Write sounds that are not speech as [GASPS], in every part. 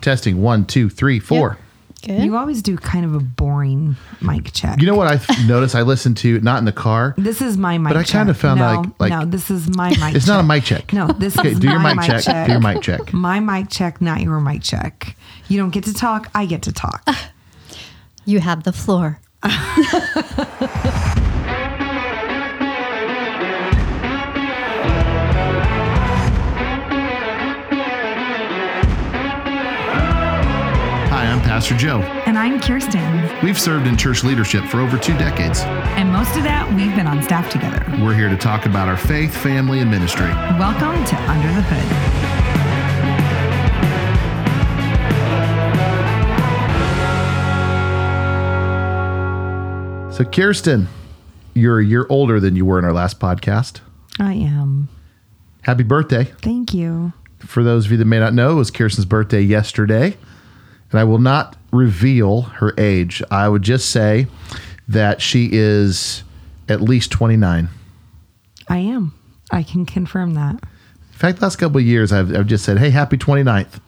Testing one, two, three, four. Good. You always do kind of a boring mic check. You know what I [LAUGHS] noticed? I listened to not in the car. This is my mic But I check. kinda found no, like- like- no, this is my mic It's check. not a mic check. No, this Okay, is do your my mic check. Do your mic check. [LAUGHS] My mic check, not your mic check. You don't get to talk. I get to talk. [LAUGHS] you have the floor. Pastor Joe. And I'm Kirsten. We've served in church leadership for over two decades. And most of that, we've been on staff together. We're here to talk about our faith, family, and ministry. Welcome to Under the Hood. So, Kirsten, you're a year older than you were in our last podcast. I am. Happy birthday. Thank you. For those of you that may not know, it was Kirsten's birthday yesterday. And I will not reveal her age. I would just say that she is at least 29. I am. I can confirm that. In fact, the last couple of years, I've, I've just said, hey, happy 29th.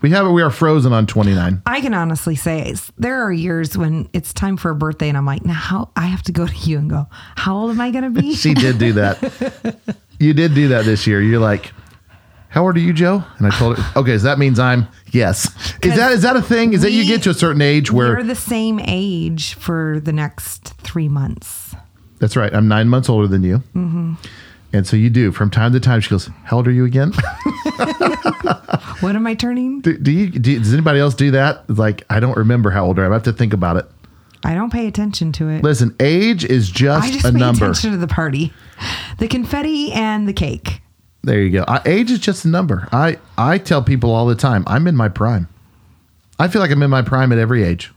We have it. We are frozen on 29. I can honestly say there are years when it's time for a birthday and I'm like, now how I have to go [LAUGHS] to you and go, how old am I going to be? She did do that. [LAUGHS] you did do that this year. You're like, how old are you, Joe? And I told her, [SIGHS] okay, so that means I'm yes. Is that is that a thing? Is that you get to a certain age where We're the same age for the next three months. that's right. I'm nine months older than you, mm-hmm. and so you do from time to time. She goes, "How old are you again?" [LAUGHS] What am I turning? do, do you? Do, does anybody else do that? Like, I don't remember how old I am. I have to think about it. I don't pay attention to it. Listen, age is just, I just a pay number. attention to the party, the confetti and the cake. There you go. I, age is just a number. I I tell people all the time, I'm in my prime. I feel like I'm in my prime at every age.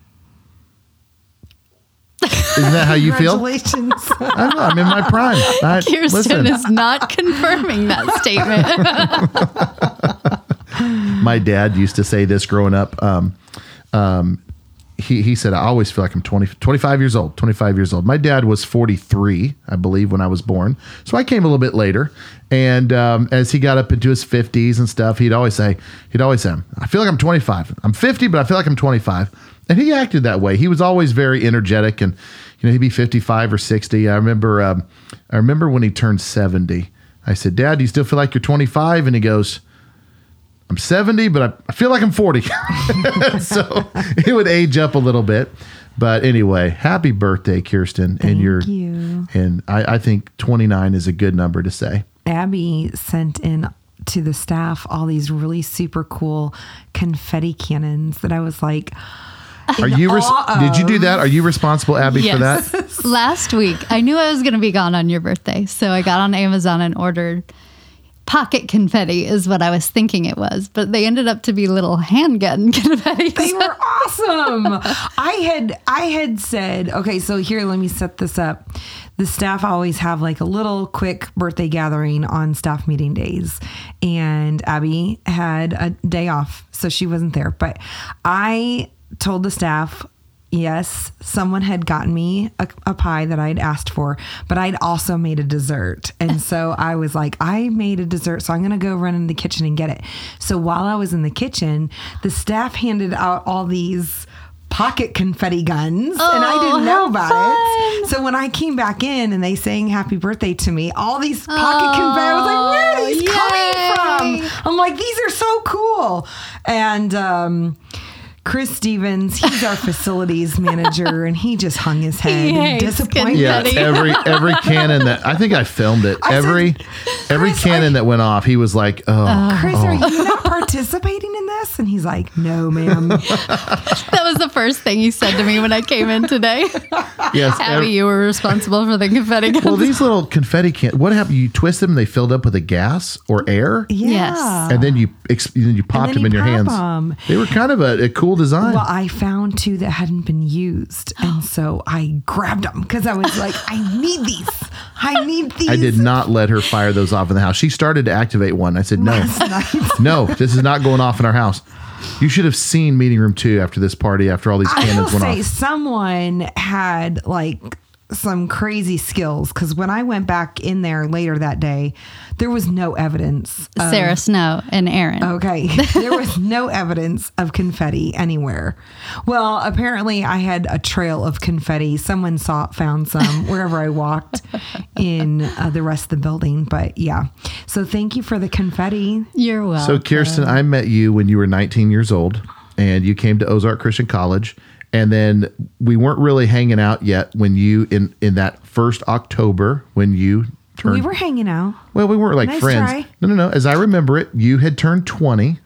Isn't that how you feel? Congratulations. [LAUGHS] I. I'm in my prime. [LAUGHS] I, Kirsten listen, is not confirming that statement. [LAUGHS] my dad used to say this growing up. Um, um, he, he said, I always feel like I'm 20, 25 years old, 25 years old. My dad was 43, I believe, when I was born. So I came a little bit later. And um, as he got up into his 50s and stuff, he'd always say, he'd always say, I feel like I'm 25. I'm 50, but I feel like I'm 25. And he acted that way. He was always very energetic and, you know, he'd be 55 or 60. I remember, um, I remember when he turned 70, I said, Dad, do you still feel like you're 25? And he goes, I'm 70, but I, I feel like I'm 40. [LAUGHS] so it would age up a little bit. But anyway, happy birthday, Kirsten. and you're you. and I, I think 29 is a good number to say. Abby sent in to the staff all these really super cool confetti cannons that I was like, Are you res- did you do that? Are you responsible, Abby, for that? Last week, I knew I was going to be gone on your birthday. So I got on Amazon and ordered pocket confetti, is what I was thinking it was. But they ended up to be little handgun [LAUGHS] confetti. they were awesome. I had I had said, okay, so here let me set this up. The staff always have like a little quick birthday gathering on staff meeting days. And Abby had a day off, so she wasn't there. But I told the staff Yes, someone had gotten me a, a pie that I'd asked for, but I'd also made a dessert. And [LAUGHS] so I was like, I made a dessert, so I'm going to go run in the kitchen and get it. So while I was in the kitchen, the staff handed out all these pocket confetti guns and I didn't know how about it. So when I came back in and they sang happy birthday to me, all these pocket confetti, I was like, where are these yay. coming from? I'm like, these are so cool. And um Chris Stevens, he's our facilities manager, and he just hung his head He in disappointment. Yeah, every every cannon that I think I filmed it. I said, every every cannon I- that went off, he was like, "Oh, uh, Chris, are oh. you not participating in this? And he's like, No, ma'am. [LAUGHS] that was the first thing he said to me when I came in today. yes." Abby, every- you were responsible for the confetti guns. well, these little confetti can. What happened? You twist them, and they filled up with a gas or air, Yes. and then you ex- then you popped then them in you your hands. pop 'em. They were kind of a, a cool design. Well, I found two that hadn't been used. [GASPS] And so I grabbed them because I was like, I need these. I need these. [LAUGHS] I did not let her fire those off in the house. She started to activate one. I said, "No, [LAUGHS] [LAUGHS] no, this is not going off in our house." You should have seen meeting room two after this party. After all these I will cannons went say off. someone had like some crazy skills because when I went back in there later that day, there was no evidence. of- Sarah Snow and Aaron. Okay. [LAUGHS] there was no evidence of confetti anywhere. Well, apparently I had a trail of confetti. Someone saw found some [LAUGHS] wherever I walked in uh, the rest of the building. But yeah. So thank you for the confetti. You're welcome. So, Kirsten, I met you when you were 19 years old, and you came to Ozark Christian College. And then we weren't really hanging out yet when you in in that first October when you turned. We were hanging out. well, we weren't like Nice friends. try. No, no, no. As I remember it, you had turned 20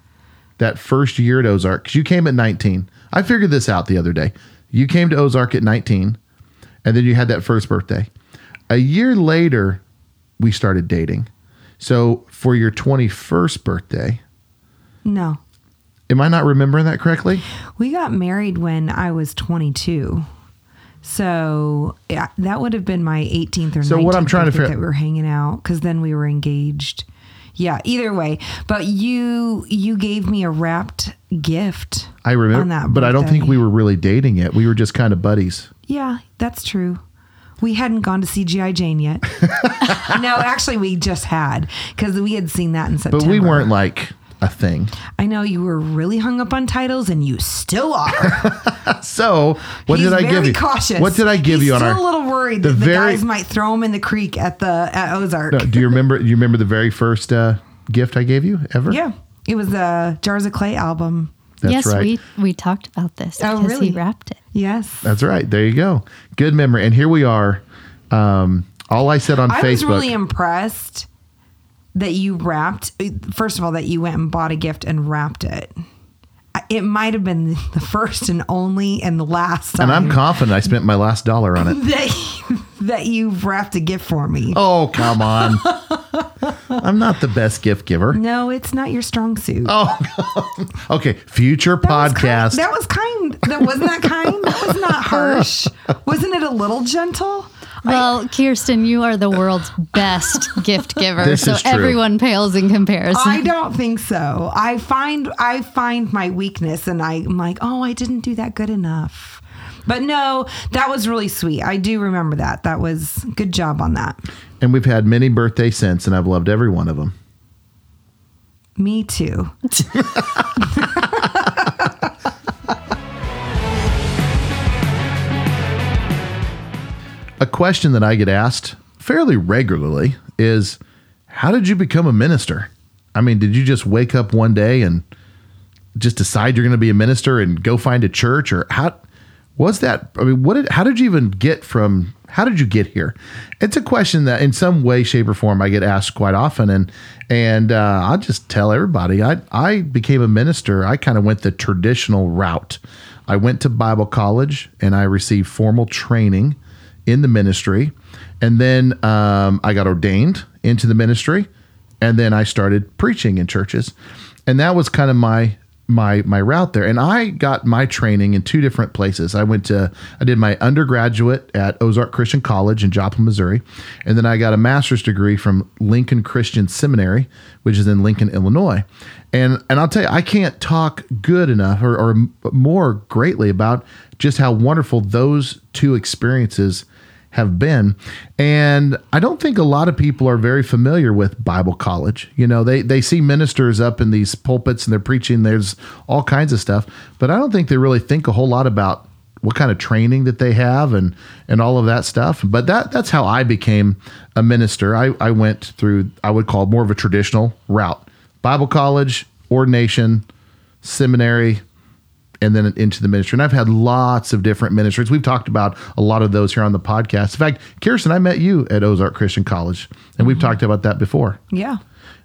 that first year at Ozark because you came at 19. I figured this out the other day. You came to Ozark at 19, and then you had that first birthday. A year later, we started dating. So for your 21st birthday, No. Am I not remembering that correctly? We got married when I was 22. So yeah, that would have been my 18th or 19th So what I'm trying to figure- that we were hanging out because then we were engaged. Yeah, either way. But you you gave me a wrapped gift. I remember, on that but I don't think we were really dating yet. We were just kind of buddies. Yeah, that's true. We hadn't gone to see GI Jane yet. [LAUGHS] no, actually, we just had because we had seen that in September. But we weren't like a thing. I know you were really hung up on titles, and you still are. [LAUGHS] So what He's did I very give you? Cautious. What did I give He's you on still our? a little worried the that the guys might throw him in the creek at the at Ozark. No, do you remember? Do you remember the very first uh, gift I gave you ever? Yeah, it was a Jars of Clay album. that's yes, right. we we talked about this Oh, because really? he wrapped it. Yes, That's right. There you go. Good memory. And here we are. Um, all I said on I Facebook. I was really impressed that you wrapped. First of all, that you went and bought a gift and wrapped it. It might have been [LAUGHS] the first and only and the last time and I'm confident I spent my last dollar on it. [LAUGHS] that that you wrapped a gift for me. Oh, come on. [LAUGHS] I'm not the best gift giver. No, it's not your strong suit. Oh, okay. Future That was kind- podcast. that was kind. That wasn't that kind. That was not harsh. Wasn't it a little gentle? [LAUGHS] Well, Kirsten, you are the world's best gift giver, This so is true. everyone pales in comparison. I don't think so. I find I find my weakness, and I'm like, oh, I didn't do that good enough. But no, that was really sweet. I do remember that. That was good job on that. and we've had many birthdays since, and I've loved every one of them. Me too. [LAUGHS] A question that I get asked fairly regularly is how did you become a minister? I mean, did you just wake up one day and just decide you're going to be a minister and go find a church or how was that I mean, what did how did you even get from how did you get here? It's a question that in some way shape or form I get asked quite often and and uh, I'll just tell everybody I I became a minister. I kind of went the traditional route. I went to Bible college and I received formal training in the ministry. And then um, I got ordained into the ministry. And then I started preaching in churches. And that was kind of my my my route there. And I got my training in two different places. I went to I did my undergraduate at Ozark Christian College in Joplin, Missouri. And then I got a master's degree from Lincoln Christian Seminary, which is in Lincoln, Illinois. And and I'll tell you, I can't talk good enough or, or more greatly about just how wonderful those two experiences have been. And I don't think a lot of people are very familiar with Bible college. You know, they they see ministers up in these pulpits and they're preaching there's all kinds of stuff, but I don't think they really think a whole lot about what kind of training that they have and and all of that stuff. But that that's how I became a minister. I, I went through I would call more of a traditional route. Bible college, ordination, seminary, and then into the ministry. And I've had lots of different ministries. We've talked about a lot of those here on the podcast. In fact, Kirsten, I met you at Ozark Christian College, and we've mm-hmm. talked about that before. Yeah.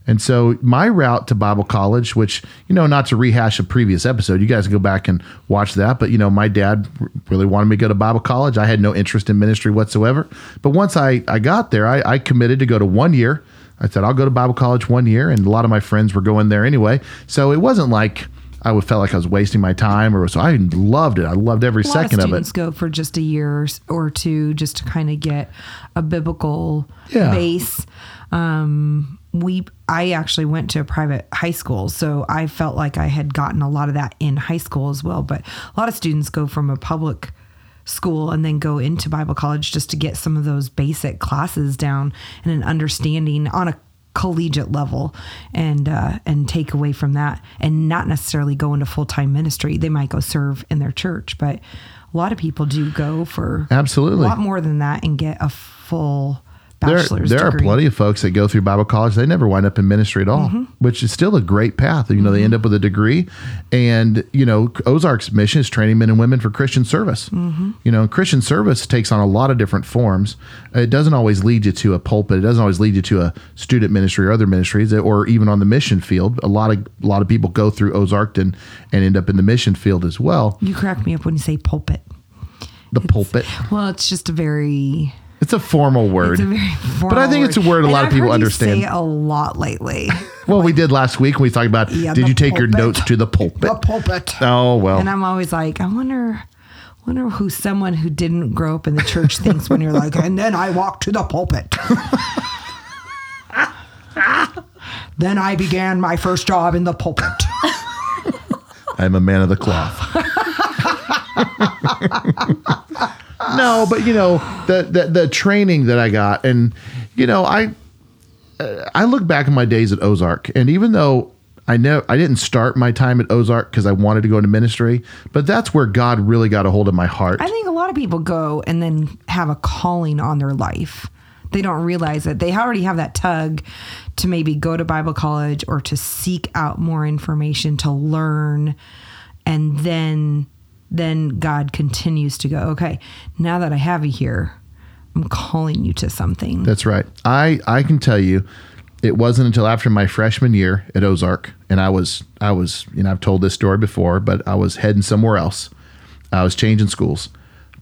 And so my route to Bible college, which, you know, not to rehash a previous episode, you guys can go back and watch that. But, you know, my dad really wanted me to go to Bible college. I had no interest in ministry whatsoever. But once I, I got there, I, I committed to go to one year. I said, I'll go to Bible college one year. And a lot of my friends were going there anyway. So it wasn't like I would felt like I was wasting my time or so I loved it. I loved every A lot second of of, students it. go for just a year or two just to kind of get a biblical Yeah. base. Um, we I actually went to a private high school, so I felt like I had gotten a lot of that in high school as well. But a lot of students go from a public school and then go into Bible college just to get some of those basic classes down and an understanding on a collegiate level and uh, and take away from that and not necessarily go into full-time ministry they might go serve in their church but a lot of people do go for Absolutely. a lot more than that and get a full bachelor's there are degree. plenty of folks that go through Bible college. They never wind up in ministry at all, Mm-hmm. which is still a great path. You know, they end up with a degree, and you know, Ozark's mission is training men and women for Christian service. Mm-hmm. You know, Christian service takes on a lot of different forms. It doesn't always lead you to a pulpit. It doesn't always lead you to a student ministry or other ministries, or even on the mission field. A lot of a lot of people go through Ozark and and end up in the mission field as well. you crack me up when you say pulpit The pulpit. well it's just a very It's a formal word. It's a very But I think it's a word a lot of people heard you understand. say a lot lately. [LAUGHS] Well, we did last week when we talked about Yeah, did the you take your pulpit. notes to the pulpit? the pulpit. Oh well. And I'm always like, I wonder, wonder who someone who didn't grow up in the church thinks when you're like, and then I walked to the pulpit. [LAUGHS] then I began my first job in the pulpit. [LAUGHS] I'm a man of the cloth. [LAUGHS] no, but you know the, the the training that I got, and you know I I look back in my days at Ozark, and even though I know I didn't start my time at Ozark because I wanted to go into ministry, but that's where God really got a hold of my heart. I think a lot of people go and then have a calling on their life. They don't realize it. They already have that tug to maybe go to Bible college or to seek out more information to learn and then then God continues to go, "Okay, now that I have you here, I'm calling you to something." That's right. I I can tell you, it wasn't until after my freshman year at Ozark, and I was I was you know I've told this story before, but I was heading somewhere else. I was changing schools,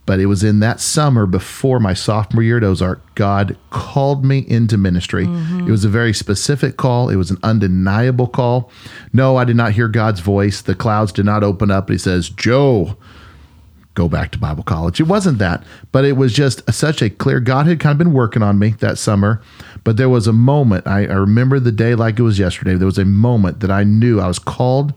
but it was in that summer before my sophomore year at Ozark, God called me into ministry. Mm-hmm. It was a very specific call. It was an undeniable call. No, I did not hear God's voice. The clouds did not open up. He says, Joe go back to Bible college. It wasn't that, but it was just such a clear. God had kind of been working on me that summer, but there was a moment. I, I remember the day like it was yesterday. There was a moment that I knew I was called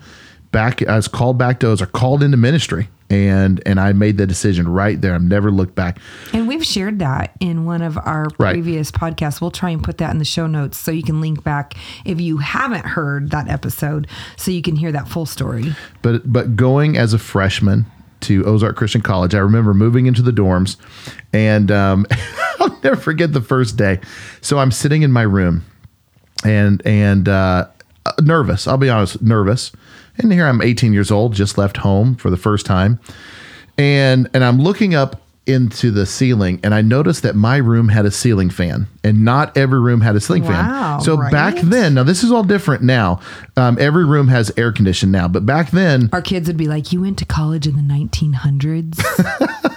back. I was called back to Ozark, called into ministry, and and I made the decision right there. I've never looked back. And we've shared that in one of our Right. previous podcasts. We'll try and put that in the show notes so you can link back if you haven't heard that episode so you can hear that full story. but but going as a freshman to Ozark Christian College, I remember moving into the dorms, and um, [LAUGHS] I'll never forget the first day. So I'm sitting in my room, and and uh, nervous. I'll be honest, nervous. And here I'm 18 years old, just left home for the first time, and and I'm looking up into the ceiling and I noticed that my room had a ceiling fan and not every room had a ceiling Wow, fan. So back then, now this is all different now. Um, every room has air conditioning now, but back then, Our kids would be like, You went to college in the 1900s? [LAUGHS]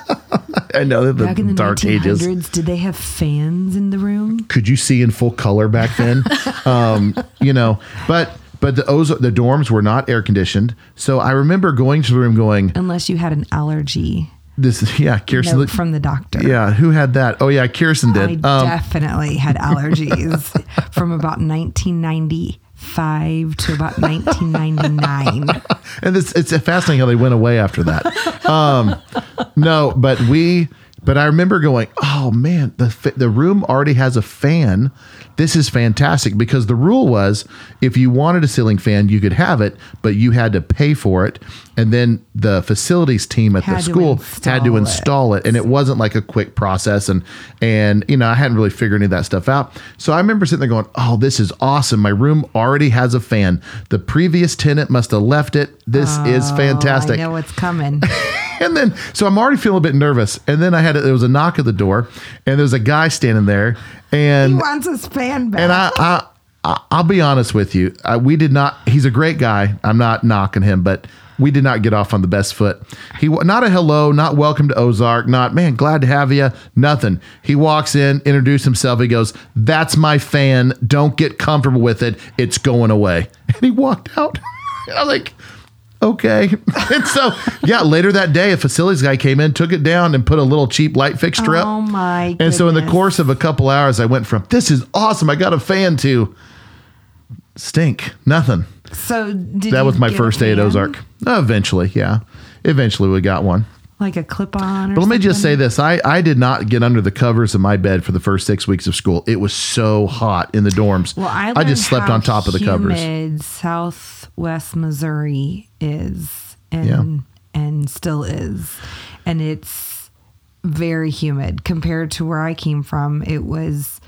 I know the Back in the dark 1900s, ages. did they have fans in the room? Could you see in full color back then? [LAUGHS] um, you know, but but the Ozark, the dorms were not air conditioned. So I remember going to the room, going, Unless you had an allergy "This, [LAUGHS] yeah, Kirsten, note from the doctor. yeah, who had that? Oh yeah, Kirsten I did. Um, definitely had allergies [LAUGHS] from about 1995 to about 1999. [LAUGHS] and it's it's fascinating how they went away after that. Um, no, but we, but I remember going, oh man, the fa- the room already has a fan. This is fantastic because the rule was if you wanted a ceiling fan, you could have it, but you had to pay for it, and then the facilities team at Had the to school had to install it. it, and it wasn't like a quick process, and and you know I hadn't really figured any of that stuff out. So I remember sitting there going, oh, this is awesome. My room already has a fan. The previous tenant must have left it. This is fantastic Oh, I know what's coming. [LAUGHS] [LAUGHS] and then so I'm already feeling a bit nervous. And then I had a, there was a knock at the door, and there's a guy standing there, and he wants his fan back. and I, I, I I'll be honest with you, I, we did not. He's a great guy. I'm not knocking him, but we did not get off on the best foot. He not a hello, not welcome to Ozark, not man, glad to have you. Nothing. He walks in, introduced himself. He goes, "That's my fan. Don't get comfortable with it. It's going away." [LAUGHS] And he walked out. [LAUGHS] And I'm like. Okay. [LAUGHS] And so, yeah, later that day, a facilities guy came in, took it down, and put a little cheap light fixture up. Oh, my And so, in the course of a couple hours, I went from this is awesome, I got a fan to stink, nothing. so did That was my first day at? Ozark. Uh, eventually, yeah. Eventually, we got one. like a clip on. But let me just say this: I I did not get under the covers of my bed for the first six weeks of school. It was so hot in the dorms. Well, I, I just slept on top of the covers. humid Southwest Missouri is, and and still is, and it's very humid compared to where I came from. It was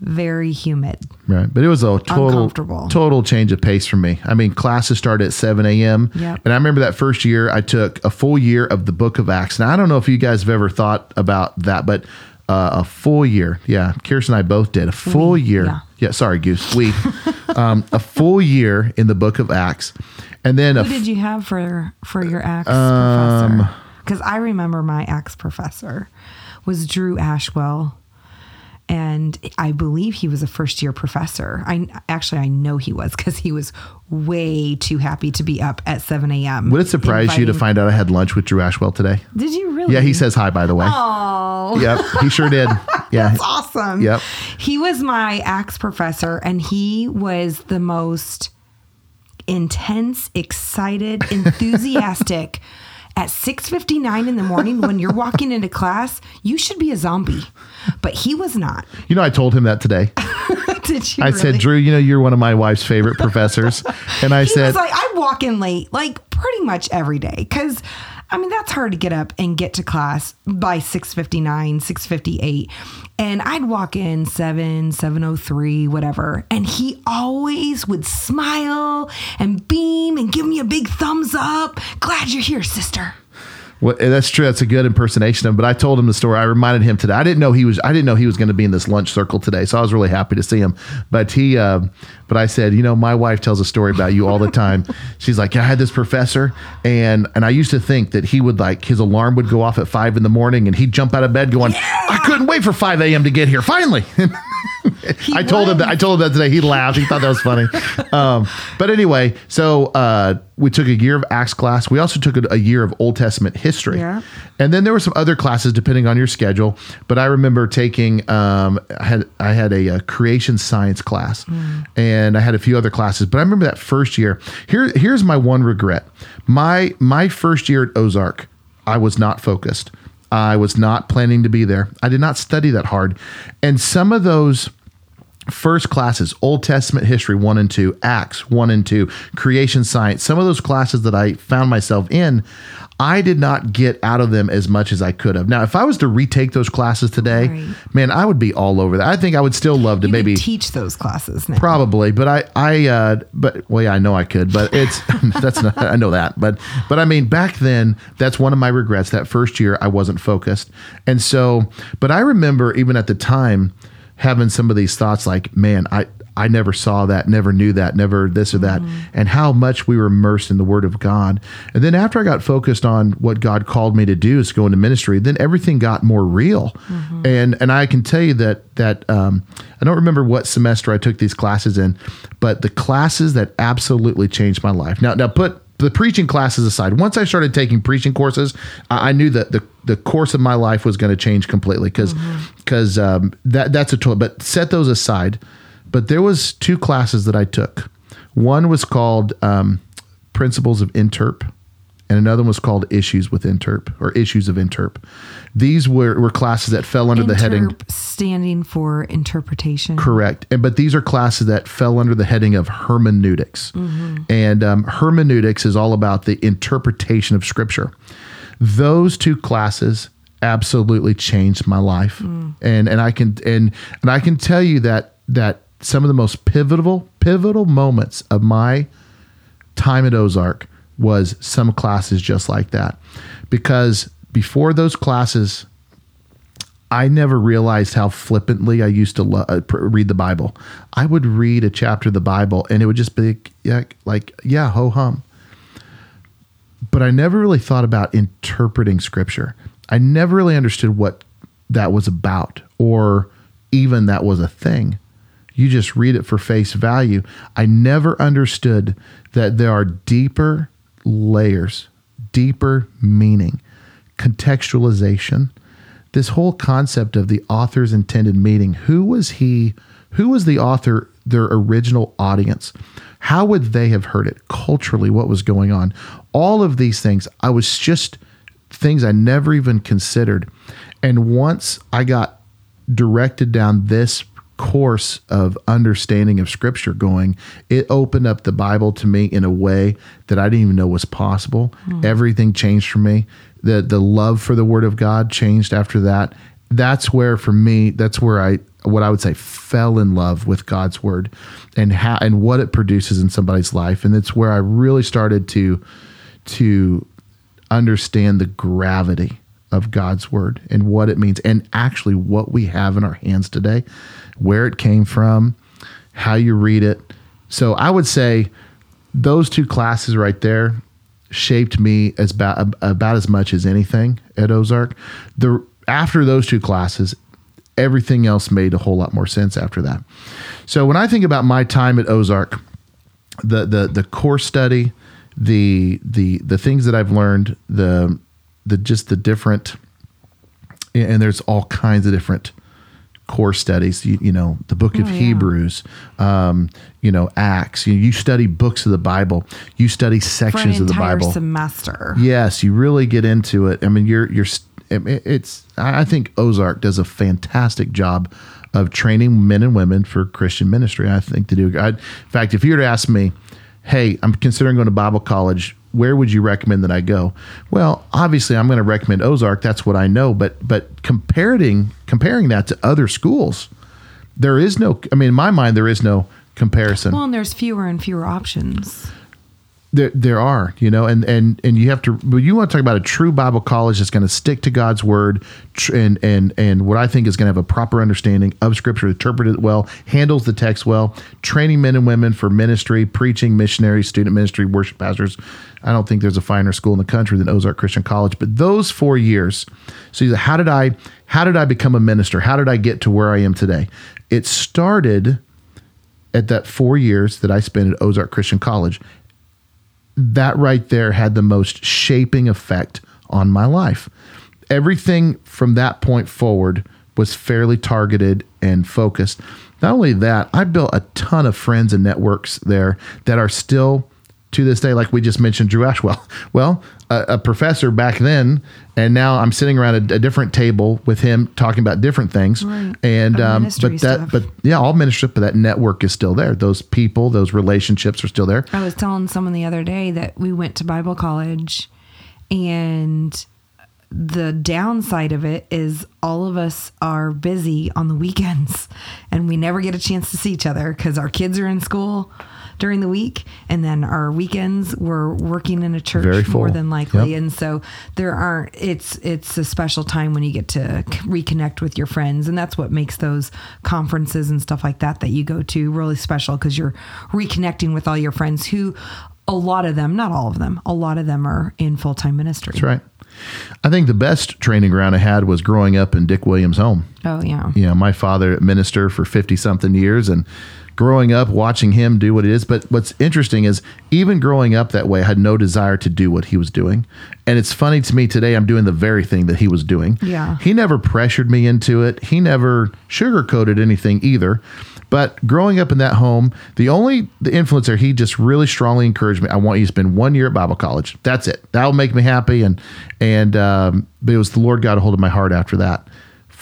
very humid. Right. But it was a total total change of pace for me. I mean, classes started at 7 a.m. Yep. And I remember that first year I took a full year of the book of Acts. Now I don't know if you guys have ever thought about that, but uh, a full year. Yeah. Kirsten and I both did a full year. yeah. Yeah. sorry, Goose. We [LAUGHS] um, a full year in the book of Acts. And then Who did you have for for your Acts Um, professor? Because I remember my Acts professor was Drew Ashwell, and I believe he was a first year professor. I actually I know he was because he was way too happy to be up at seven a.m. would it surprise you to find out I had lunch with Drew Ashwell today? Did you really? Yeah, he says hi, by the way. Yep, he sure did. [LAUGHS] Yeah. that's awesome. Yep. He was my Acts professor, and he was the most intense, excited, [LAUGHS] enthusiastic. At 6:59 in the morning when you're walking into class, you should be a zombie. But he was not. You know, I told him that today. [LAUGHS] Did you I really? said, Drew, you know, you're one of my wife's favorite professors. And I he said, was like, I walk in late, like pretty much every day. Because, I mean, that's hard to get up and get to class by 6.59, 6.58. And I'd walk in 7, 7.03, whatever. And he always would smile and beam and give me a big thumbs up. Glad you're here, sister. Well, that's true. That's a good impersonation of. him. But I told him the story. I reminded him today. I didn't know he was. I didn't know he was going to be in this lunch circle today. So I was really happy to see him. But he. Uh, but I said, you know, my wife tells a story about you all the time. [LAUGHS] She's like, yeah, I had this professor, and and I used to think that he would like his alarm would go off at five in the morning, and he'd jump out of bed going, I couldn't wait for five a.m. to get here. Finally. [LAUGHS] I told him that. I told him that today. He laughed. He thought that was funny. [LAUGHS] Um, but anyway, so uh, we took a year of Acts class. We also took a, a year of Old Testament history. Yeah. And then there were some other classes depending on your schedule. But I remember taking. Um, I had I had a, uh creation science class, and I had a few other classes. But I remember that first year. Here here's my one regret. My my first year at Ozark, I was not focused. I was not planning to be there. I did not study that hard. And some of those first classes, Old Testament history one and two, Acts one and two, creation science, some of those classes that I found myself in, I did not get out of them as much as I could have. Now, if I was to retake those classes today, Right. man, I would be all over that. I think I would still love to You maybe teach those classes now. Probably, but I, I, uh, but well, yeah, I know I could, but it's [LAUGHS] that's not, I know that, but, but I mean, back then, that's one of my regrets. That first year, I wasn't focused, and so, but I remember even at the time having some of these thoughts, like, man, I, I never saw that, never knew that, never this or that, and how much we were immersed in the Word of God. And then after I got focused on what God called me to do, is go into ministry, then everything got more real. And and I can tell you that that um, I don't remember what semester I took these classes in, but the classes that absolutely changed my life. Now now put the preaching classes aside, once I started taking preaching courses, I, I knew that the the course of my life was going to change completely because because um, that that's a total. But set those aside. But there was two classes that I took. One was called um, Principles of Interp, and another one was called Issues with Interp or Issues of Interp. These were, were classes that fell under the heading standing for interpretation. Correct. And but these are classes that fell under the heading of hermeneutics. And um, hermeneutics is all about the interpretation of scripture. Those two classes absolutely changed my life. And and I can and and I can tell you that that some of the most pivotal pivotal moments of my time at Ozark was some classes just like that. Because before those classes, I never realized how flippantly I used to lo- uh, read the Bible. I would read a chapter of the Bible and it would just be yeah, like, yeah, ho hum. But I never really thought about interpreting scripture. I never really understood what that was about or even that was a thing. You just read it for face value. I never understood that there are deeper layers, deeper meaning, contextualization. This whole concept of the author's intended meaning. Who was he? Who was the author, their original audience? How would they have heard it culturally? What was going on? All of these things. I was just things I never even considered. And once I got directed down this course of understanding of scripture going it opened up the bible to me in a way that i didn't even know was possible. Hmm. Everything changed for me. The the love for the word of god changed after that. That's where for me that's where i what i would say fell in love with god's word and how and what it produces in somebody's life. And it's where i really started to to understand the gravity of God's word and what it means, and actually what we have in our hands today, where it came from, how you read it. So I would say those two classes right there shaped me as about, about as much as anything at Ozark. The after those two classes, everything else made a whole lot more sense after that. So when I think about my time at Ozark, the the the course study, the the the things that I've learned, the the just the different and there's all kinds of different core studies you, you know the book of Oh, yeah. hebrews um, you know acts you, you study books of the bible you study sections of the bible semester. Yes, you really get into it. I mean, you're you're it's I think Ozark does a fantastic job of training men and women for Christian ministry. I think to do. I, in fact, if you were to ask me, "Hey, I'm considering going to Bible college. Where would you recommend that I go?" Well, obviously, I'm going to recommend Ozark. That's what I know. But but comparing comparing that to other schools, there is no. I mean, in my mind, there is no comparison Well, and there's fewer and fewer options. there there are you know and and and you have to but you want to talk about a true bible college that's going to stick to god's word and and and what i think is going to have a proper understanding of scripture interpret it well handles the text well training men and women for ministry preaching missionary student ministry worship pastors i don't think there's a finer school in the country than ozark christian college but those four years so say, how did i how did i become a minister how did i get to where i am today it started at that four years that i spent at ozark christian college that right there had the most shaping effect on my life. Everything from that point forward was fairly targeted and focused. Not only that, I built a ton of friends and networks there that are still to this day, like we just mentioned, Drew Ashwell. [LAUGHS] Well, a, a professor back then, and now I'm sitting around a, a different table with him talking about different things. Right. And um, but that, stuff. but yeah, all ministry, but that network is still there. Those people, those relationships are still there. I was telling someone the other day that we went to Bible college and the downside of it is all of us are busy on the weekends [LAUGHS] and we never get a chance to see each other because our kids are in school during the week and then our weekends we're working in a church more than likely Yep. and so there aren't it's it's a special time when you get to reconnect with your friends and that's what makes those conferences and stuff like that that you go to really special because you're reconnecting with all your friends who a lot of them not all of them a lot of them are in full-time ministry That's right. I think the best training ground I had was growing up in Dick Williams' home. oh yeah You know, my father minister for 50 something years and growing up watching him do what it is. But what's interesting is even growing up that way, I had no desire to do what he was doing. And it's funny to me today, I'm doing the very thing that he was doing. Yeah. He never pressured me into it. He never sugarcoated anything either. But growing up in that home, the only the influencer he just really strongly encouraged me. I want you to spend one year at Bible college. That's it. That will make me happy. And and um, but it was the Lord got a hold of my heart after that.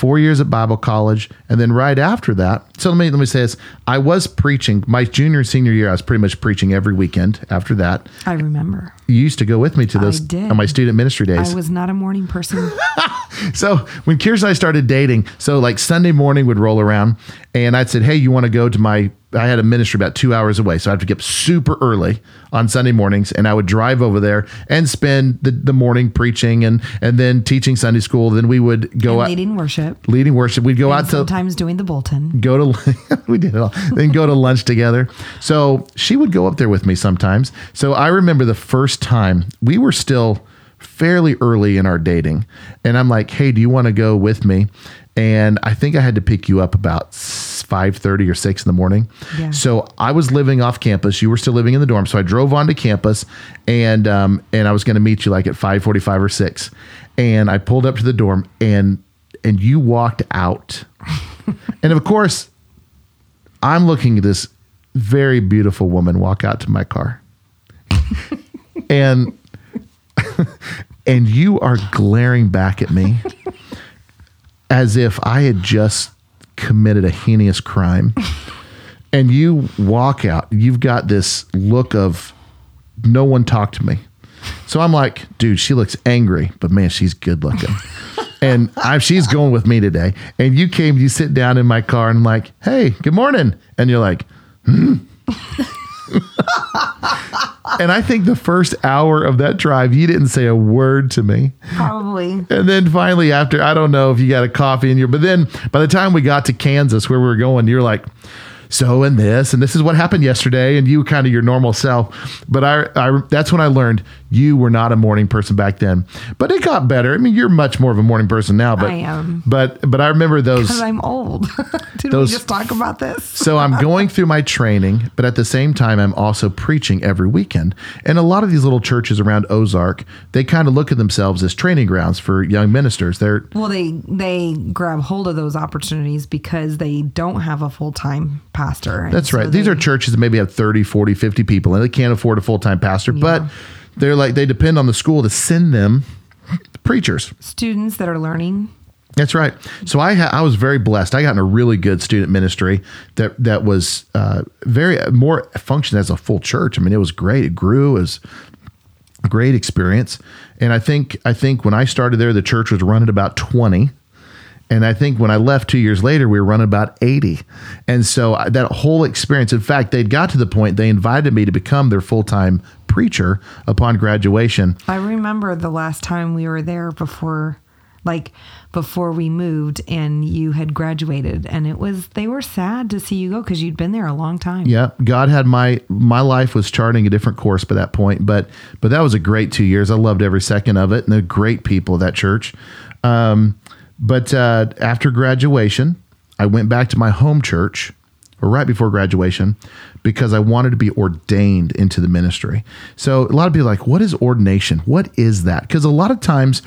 Four years at Bible college, and then right after that. So let me let me say this: I was preaching my junior and senior year. I was pretty much preaching every weekend. After that, i remember you used to go with me to those on my student ministry days. i was not a morning person [LAUGHS] So when Kirsten and I started dating, so like Sunday morning would roll around, and I'd said, "Hey, you want to go to my?" I had a ministry about two hours away, so I have to get up super early on Sunday mornings, and I would drive over there and spend the, the morning preaching and and then teaching Sunday school. Then we would go and out leading worship. Leading worship. We'd go and out to sometimes doing the bolton go to [LAUGHS] we did it all. Then go to lunch together. So she would go up there with me sometimes. So i remember the first time we were still fairly early in our dating and i'm like hey do you want to go with me? And i think i had to pick you up about 5.30 or 6 in the morning. Yeah. so i was living off campus. You were still living in the dorm. So i drove onto campus and um, and i was going to meet you like at 5.45 or 6 and i pulled up to the dorm and and you walked out. [LAUGHS] And of course I'm looking at this very beautiful woman walk out to my car. [LAUGHS] and and you are glaring back at me [LAUGHS] as if I had just committed a heinous crime. [LAUGHS] And you walk out, you've got this look of no one talked to me. So I'm like, dude, she looks angry, but man, she's good looking. [LAUGHS] and I, she's going with me today. And you came, you sit down in my car, and I'm like, hey, good morning. And you're like, hmm. [LAUGHS] [LAUGHS] and I think the first hour of that drive, you didn't say a word to me. Probably. And then finally, after, I don't know if you got a coffee in your, but then by the time we got to Kansas where we were going, you're like, so and this and this is what happened yesterday and you kind of your normal self but I, I that's when i learned you were not a morning person back then but it got better i mean you're much more of a morning person now but I am. but but i remember those Because I'm old. [LAUGHS] Did Those- we just talk about this? [LAUGHS] so I'm going through my training, but at the same time, I'm also preaching every weekend. And a lot of these little churches around Ozark, they kind of look at themselves as training grounds for young ministers. They're Well, they they grab hold of those opportunities because they don't have a full time pastor. That's so right. These they- are churches that maybe have 30, 40, 50 people and they can't afford a full time pastor, but they're like, they depend on the school to send them preachers. students that are learning. That's right. So I ha- I was very blessed. I got in a really good student ministry that that was uh, very more functioned as a full church. I mean, it was great. It grew. It was a great experience. And I think I think when I started there, the church was running about twenty. And I think when I left two years later, we were running about 80. And so I- that whole experience, in fact, they'd got to the point they invited me to become their full time preacher upon graduation. I remember the last time we were there before like before we moved and you had graduated and it was they were sad to see you go because you'd been there a long time. Yeah, God had my my life was charting a different course by that point, but but that was a great two years. I loved every second of it, and the great people of that church. Um, but uh, after graduation, I went back to my home church, or right before graduation, because I wanted to be ordained into the ministry. So a lot of people like, what is ordination? What is that? Because a lot of times,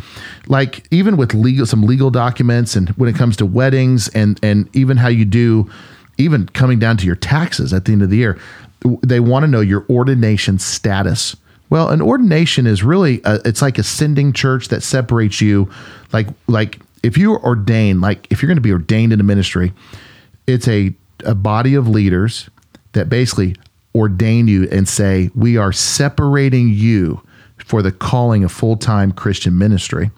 like even with legal some legal documents, and when it comes to weddings, and and even how you do even coming down to your taxes at the end of the year, they want to know your ordination status. Well, an ordination is really a, it's like a sending church that separates you, like like if you're ordained, like if you're going to be ordained into ministry, it's a a body of leaders that basically ordain you and say we are separating you for the calling of full-time Christian ministry.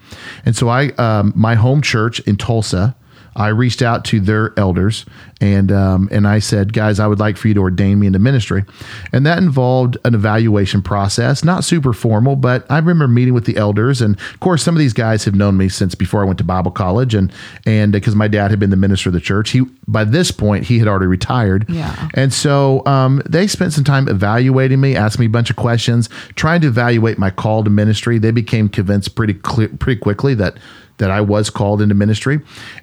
And so I um, my home church in Tulsa I reached out to their elders and um, and I said, guys, I would like for you to ordain me into ministry, and that involved an evaluation process, not super formal, but I remember meeting with the elders, and of course, some of these guys have known me since before I went to Bible college, and and because my dad had been the minister of the church, he by this point he had already retired, Yeah. and so um, they spent some time evaluating me, asking me a bunch of questions, trying to evaluate my call to ministry. They became convinced pretty clear, pretty quickly that that I was called into ministry.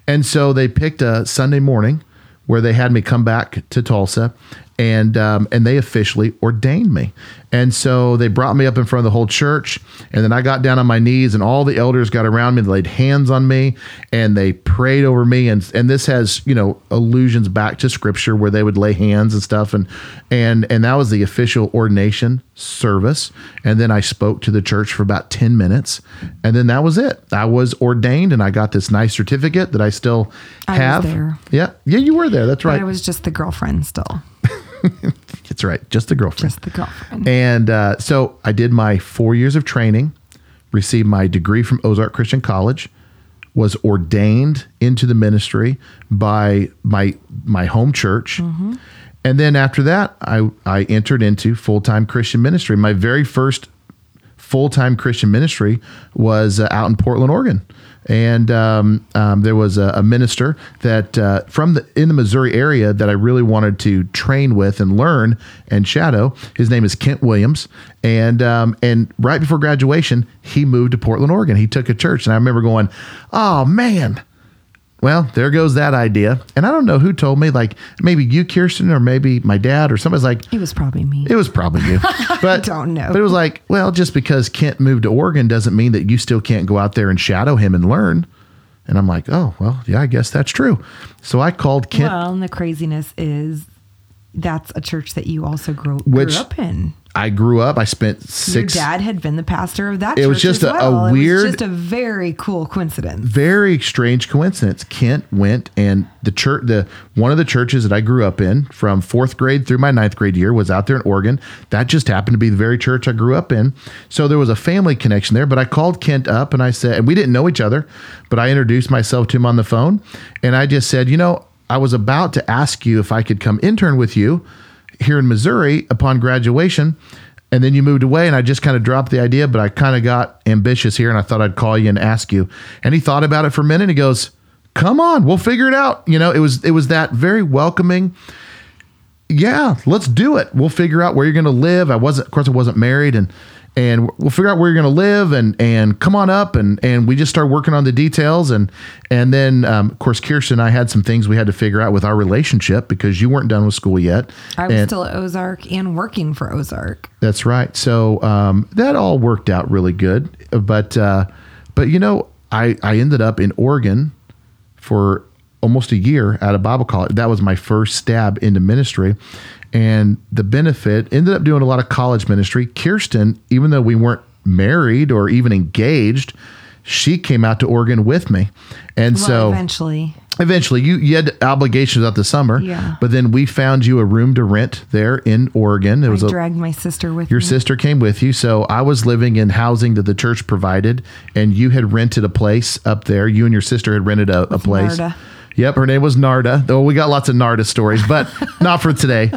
And so they picked a Sunday morning where they had me come back to Tulsa and um, and they officially ordained me. And so they brought me up in front of the whole church, and then I got down on my knees, and all the elders got around me, they laid hands on me, and they prayed over me. And and this has you know allusions back to Scripture where they would lay hands and stuff, and and and that was the official ordination service. And then I spoke to the church for about ten minutes, and then that was it. I was ordained, and I got this nice certificate that I still I was have. there. Yeah, yeah, you were there. That's But right. I was just the girlfriend still. [LAUGHS] That's right. Just the girlfriend. Just the girlfriend. And uh, so I did my four years of training, received my degree from Ozark Christian College, was ordained into the ministry by my my home church. And then after that, I, I entered into full time Christian ministry. My very first full time Christian ministry was uh, out in Portland, Oregon. And um, um, there was a, a minister that uh, from the in the Missouri area that I really wanted to train with and learn and shadow. His name is Kent Williams, and um, and right before graduation, he moved to Portland, Oregon. He took a church, and I remember going, "Oh man, well, there goes that idea. And I don't know who told me, like maybe you, Kirsten, or maybe my dad, or somebody's like, it was probably me. it was probably you. [LAUGHS] But don't know. But it was like, well, just because Kent moved to Oregon doesn't mean that you still can't go out there and shadow him and learn. And I'm like, oh, well, yeah, I guess that's true. So I called Kent. well, and the craziness is that's a church that you also grew, Which- grew up in. I grew up. I spent six. Your dad had been the pastor of that. It was just a- a well. It weird- was just a very cool coincidence. very strange coincidence. Kent went and the church, the one of the churches that I grew up in from fourth grade through my ninth grade year was out there in Oregon. That just happened to be the very church I grew up in. So there was a family connection there. But I called Kent up and I said, and we didn't know each other, but I introduced myself to him on the phone, and I just said, you know, I was about to ask you if I could come intern with you here in Missouri upon graduation. And then you moved away, and I just kind of dropped the idea, but I kind of got ambitious here, and I thought I'd call you and ask you. And he thought about it for a minute. He goes, "Come on, we'll figure it out." You know, it was it was that very welcoming. Yeah, let's do it. We'll figure out where you're going to live. I wasn't, of course, I wasn't married, and and we'll figure out where you're going to live, and and come on up, and and we just started working on the details, and and then um, of course, Kirsten and I had some things we had to figure out with our relationship because you weren't done with school yet. I was And- still at Ozark and working for Ozark. that's right. So um, that all worked out really good. But uh, but you know, I I ended up in Oregon for almost a year at a Bible college. That was my first stab into ministry. And the benefit ended up doing a lot of college ministry. Kirsten, even though we weren't married or even engaged, she came out to Oregon with me. And Well, so eventually, Eventually, you, you had obligations out the summer, Yeah. but then we found you a room to rent there in Oregon. It I was a, dragged my sister with you. your me. sister came with you, so I was living in housing that the church provided, and you had rented a place up there. You and your sister had rented a, a place. Narda. Yep, her name was Narda. Though we got lots of Narda stories, but [LAUGHS] not for today.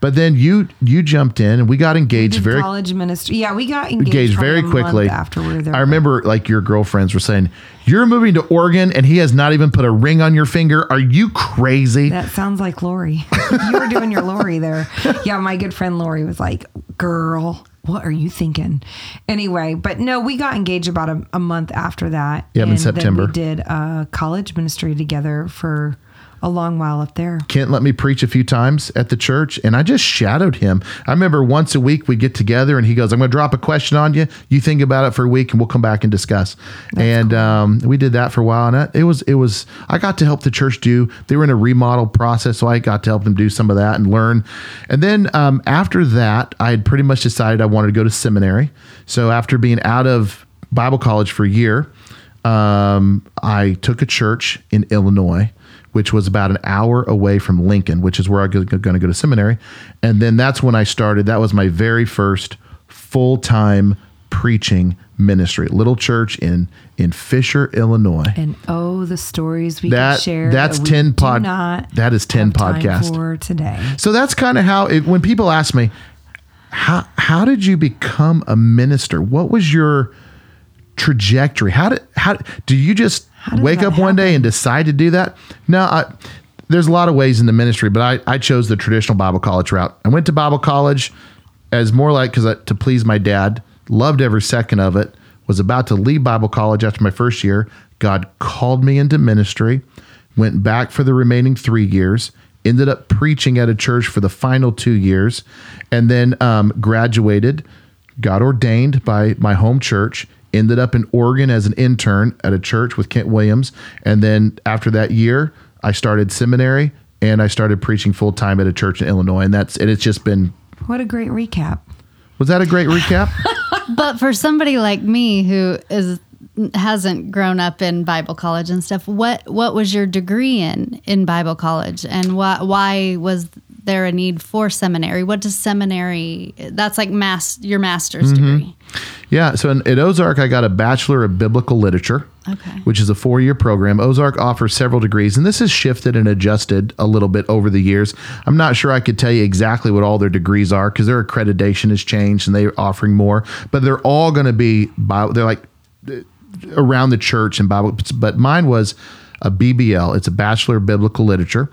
But then you you jumped in, and we got engaged Did very college ministry. Yeah, we got engaged, engaged very quickly. after we were there. I remember like your girlfriends were saying, "You're moving to Oregon, and he has not even put a ring on your finger. Are you crazy?" That sounds like Lori. you were doing your Lori there. [LAUGHS] Yeah, my good friend Lori was like, "Girl, what are you thinking?" Anyway, but no, we got engaged about a, a month after that. Yep, in September. Then we did uh, college ministry together for a long while up there. Kent let me preach a few times at the church, and I just shadowed him. I remember once a week we get together, and he goes, "I'm going to drop a question on you. You think about it for a week, and we'll come back and discuss." and um, we did that for a while, and it was it was I got to help the church do. They were in a remodel process, so I got to help them do some of that and learn. And then um, after that, I had pretty much decided I wanted to go to seminary. So after being out of Bible college for a year, um, I took a church in Illinois, which was about an hour away from Lincoln, which is where I'm going to go to seminary. And then that's when I started. That was my very first full time preaching ministry, little church in in Fisher, Illinois. And oh, the stories we That- share. that's that we 10 do pod- that is 10 have podcast. for today. So that's kind of how it, when people ask me, how how did you become a minister? What was your trajectory? How did how do you just wake up one day and decide to do that? No, I, there's a lot of ways in the ministry, but I, I chose the traditional Bible college route. I went to Bible college as more like because to please my dad. Loved every second of it. Was about to leave Bible college after my first year. God called me into ministry. Went back for the remaining three years. Ended up preaching at a church for the final two years, and then um, graduated. Got ordained by my home church. Ended up in Oregon as an intern at a church with Kent Williams, and then after that year, I started seminary and I started preaching full time at a church in Illinois, and that's and it's just been. What a great recap. Was that a great recap? [LAUGHS] But for somebody like me who is hasn't grown up in Bible college and stuff, what what was your degree in in Bible college, and why why was there a need for seminary? What does seminary? That's like mass your master's mm-hmm. degree. Yeah. So in, at Ozark, I got a Bachelor of Biblical Literature, Okay. which is a four year program. Ozark offers several degrees, and this has shifted and adjusted a little bit over the years. I'm not sure I could tell you exactly what all their degrees are because their accreditation has changed and they're offering more, but they're all going to be, Bible, they're like around the church and Bible. But mine was a BBL, it's a Bachelor of Biblical Literature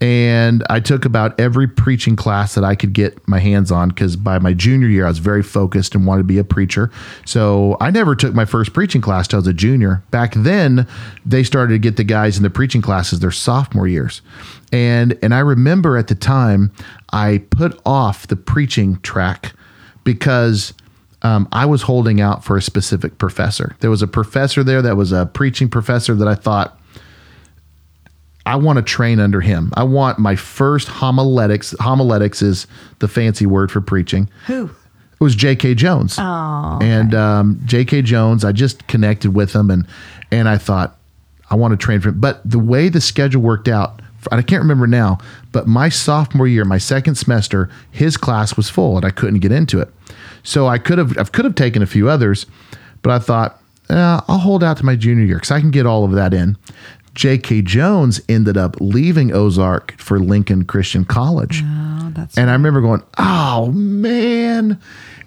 and I took about every preaching class that I could get my hands on because by my junior year I was very focused and wanted to be a preacher. So I never took my first preaching class till I was a junior. Back then, they started to get the guys in the preaching classes their sophomore years, and and I remember at the time I put off the preaching track because. Um, I was holding out for a specific professor. There was a professor there that was a preaching professor that I thought I want to train under him. I want my first homiletics. Homiletics is the fancy word for preaching. Who? It was J.K. Jones. Oh, And um, J.K. Jones, I just connected with him, and and I thought I want to train for him. But the way the schedule worked out, I can't remember now. But my sophomore year, my second semester, his class was full, and I couldn't get into it. So I could have I could have taken a few others, but I thought eh, I'll hold out to my junior year because I can get all of that in. J.K. Jones ended up leaving Ozark for Lincoln Christian College. Oh, that's And I remember going, "Oh man."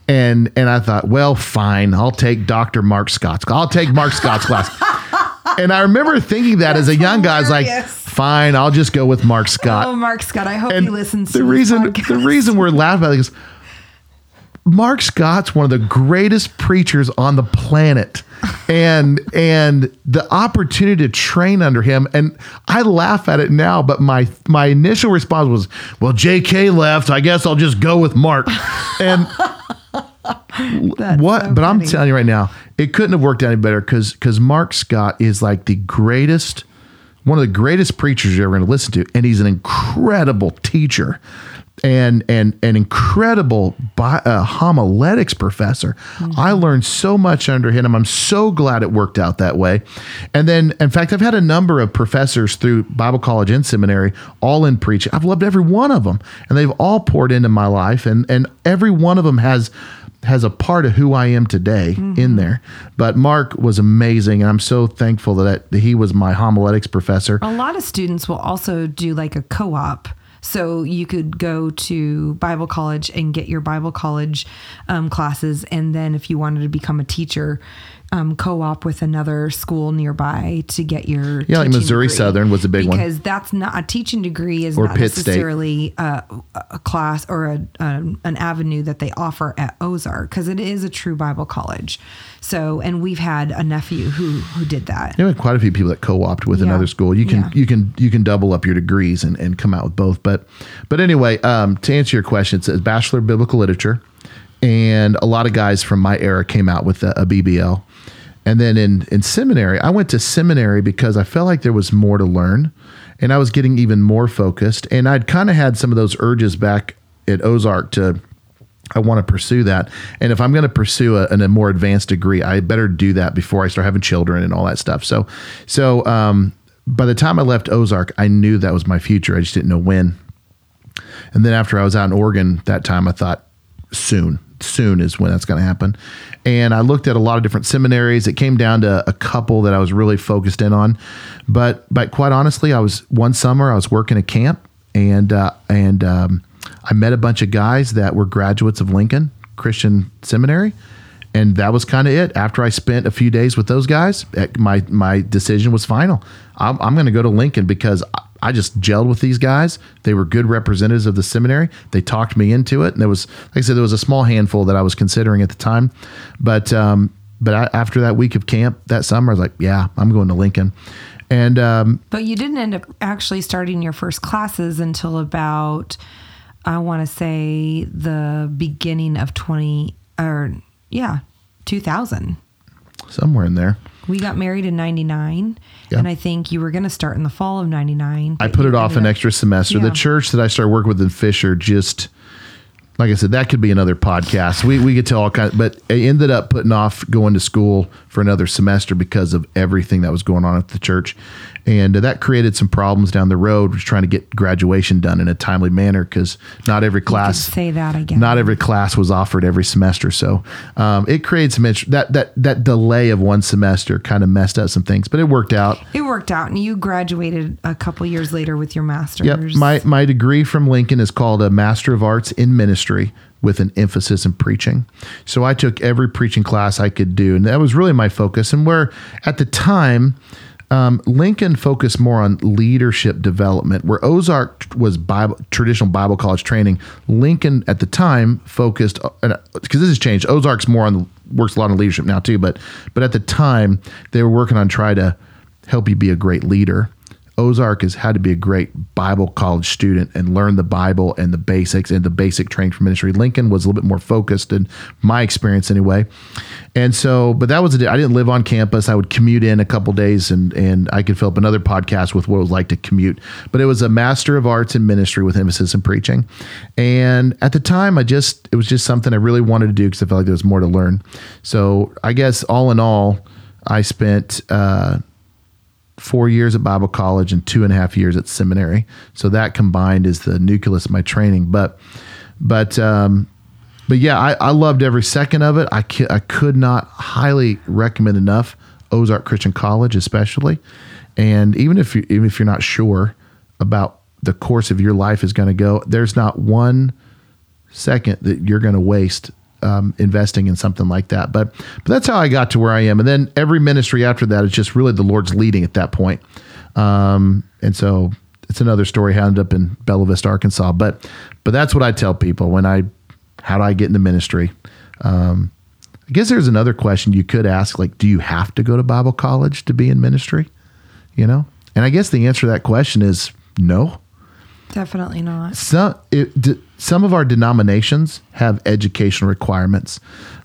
And and I thought, "Well, fine. I'll take Dr. Mark Scott's. Class. I'll take Mark Scott's class." [LAUGHS] And I remember thinking that as a young guy, I was like, "Fine, I'll just go with Mark Scott." Oh, Mark Scott. I hope and he listens the to reason the reason we're laughing about it is Mark Scott's one of the greatest preachers on the planet. And and the opportunity to train under him, and I laugh at it now, but my my initial response was, "Well, J.K. left. I guess I'll just go with Mark." And [LAUGHS] That's what? so but I'm telling you right now, it couldn't have worked any better because because Mark Scott is like the greatest, one of the greatest preachers you're ever going to listen to, and he's an incredible teacher, and and an incredible bi- uh, homiletics professor. Mm-hmm. I learned so much under him. I'm so glad it worked out that way. And then, in fact, I've had a number of professors through Bible college and seminary, all in preaching. I've loved every one of them, and they've all poured into my life, and and every one of them has has a part of who I am today in there. But Mark was amazing, and I'm so thankful that, that he was my homiletics professor. A lot of students will also do like a co op. So you could go to Bible college and get your Bible college um, classes. And then if you wanted to become a teacher, um, co op with another school nearby to get your. Yeah, like Missouri degree. Southern was a big one. Because that's not a teaching degree, is Or not Pitt necessarily a, a class or a, um, an avenue that they offer at Ozark because it is a true Bible college. So, and we've had a nephew who who did that. There were quite a few people that co-opt with Yeah. another school. You can Yeah. you can you can double up your degrees and, and come out with both. But but anyway, um, to answer your question, it says Bachelor of Biblical Literature, and a lot of guys from my era came out with a, a BBL. And then in in seminary, I went to seminary because I felt like there was more to learn, and I was getting even more focused. And I'd kind of had some of those urges back at Ozark to I want to pursue that. And if I'm going to pursue a, a more advanced degree, I better do that before I start having children and all that stuff. So, so um, by the time I left Ozark, I knew that was my future. I just didn't know when. And then after I was out in Oregon that time, I thought soon, soon is when that's going to happen. And I looked at a lot of different seminaries. It came down to a couple that I was really focused in on. But, but quite honestly, I was one summer I was working a camp and uh, and um, I met a bunch of guys that were graduates of Lincoln Christian Seminary, and that was kind of it. After I spent a few days with those guys, my my decision was final. I'm, I'm going to go to Lincoln because I- just gelled with these guys. They were good representatives of the seminary. They talked me into it, and there was, like I said, there was a small handful that I was considering at the time, but um, but I, after that week of camp that summer, I was like, yeah, I'm going to Lincoln, and um, But you didn't end up actually starting your first classes until about, I want to say, the beginning of 20, or yeah, 2000. somewhere in there. We got married in 99. Yeah. And I think you were going to start in the fall of 99. I put it off an up- extra semester. Yeah. The church that I started working with in Fisher just like I said, that could be another podcast. We we could tell all kinds, but I ended up putting off going to school for another semester because of everything that was going on at the church, and uh, that created some problems down the road. Was trying to get graduation done in a timely manner because not every class say that again. not every class was offered every semester, so um, it created some int- that that that delay of one semester kind of messed up some things, but it worked out. It worked out, and you graduated a couple years later with your master's. Yep. My my degree from Lincoln is called a Master of Arts in Ministry with an emphasis in preaching. So I took every preaching class I could do, and that was really my focus. And where at the time, um, Lincoln focused more on leadership development, where Ozark was Bible traditional Bible college training. Lincoln at the time focused because this has changed. Ozark's more on works a lot on leadership now too, but but at the time they were working on trying to help you be a great leader. Ozark has had to be a great Bible college student and learn the Bible and the basics and the basic training for ministry. Lincoln was a little bit more focused in my experience anyway. And so, but that was, a, I didn't live on campus. I would commute in a couple days and, and I could fill up another podcast with what it was like to commute. But it was a Master of Arts in Ministry with emphasis in preaching. And at the time, I just, it was just something I really wanted to do because I felt like there was more to learn. So I guess all in all, I spent, uh, four years at Bible college and two and a half years at seminary. So that combined is the nucleus of my training. But, but, um, but yeah, I, I loved every second of it. I, c- I could not highly recommend enough Ozark Christian College, especially. And even if you, even if you're not sure about the course of your life is going to go, there's not one second that you're going to waste um, investing in something like that. But but that's how I got to where I am. And then every ministry after that is just really the Lord's leading at that point. Um, and so it's another story. How I ended up in Bella Vista, Arkansas. But but that's what I tell people when I how do I get into ministry. Um, I guess there's another question you could ask, like, do you have to go to Bible college to be in ministry? You know, and I guess the answer to that question is no Definitely not. some it, d- some of our denominations have educational requirements.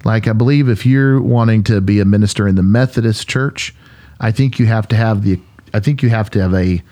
Like I believe if you're wanting to be a minister in the Methodist Church, I think you have to have the I think you have to have a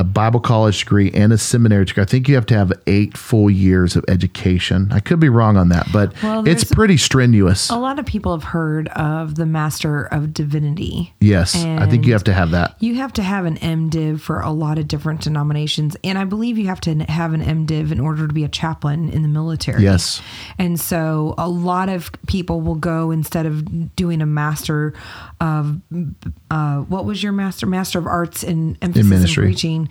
a Bible college degree and a seminary degree. I think you have to have eight full years of education. I could be wrong on that, but Well, it's pretty strenuous. A lot of people have heard of the Master of Divinity. yes, I think you have to have that. You have to have an MDiv for a lot of different denominations. And I believe you have to have an MDiv in order to be a chaplain in the military. Yes. And so a lot of people will go instead of doing a master of, uh, what was your master? Master of Arts in emphasis in, ministry. preaching.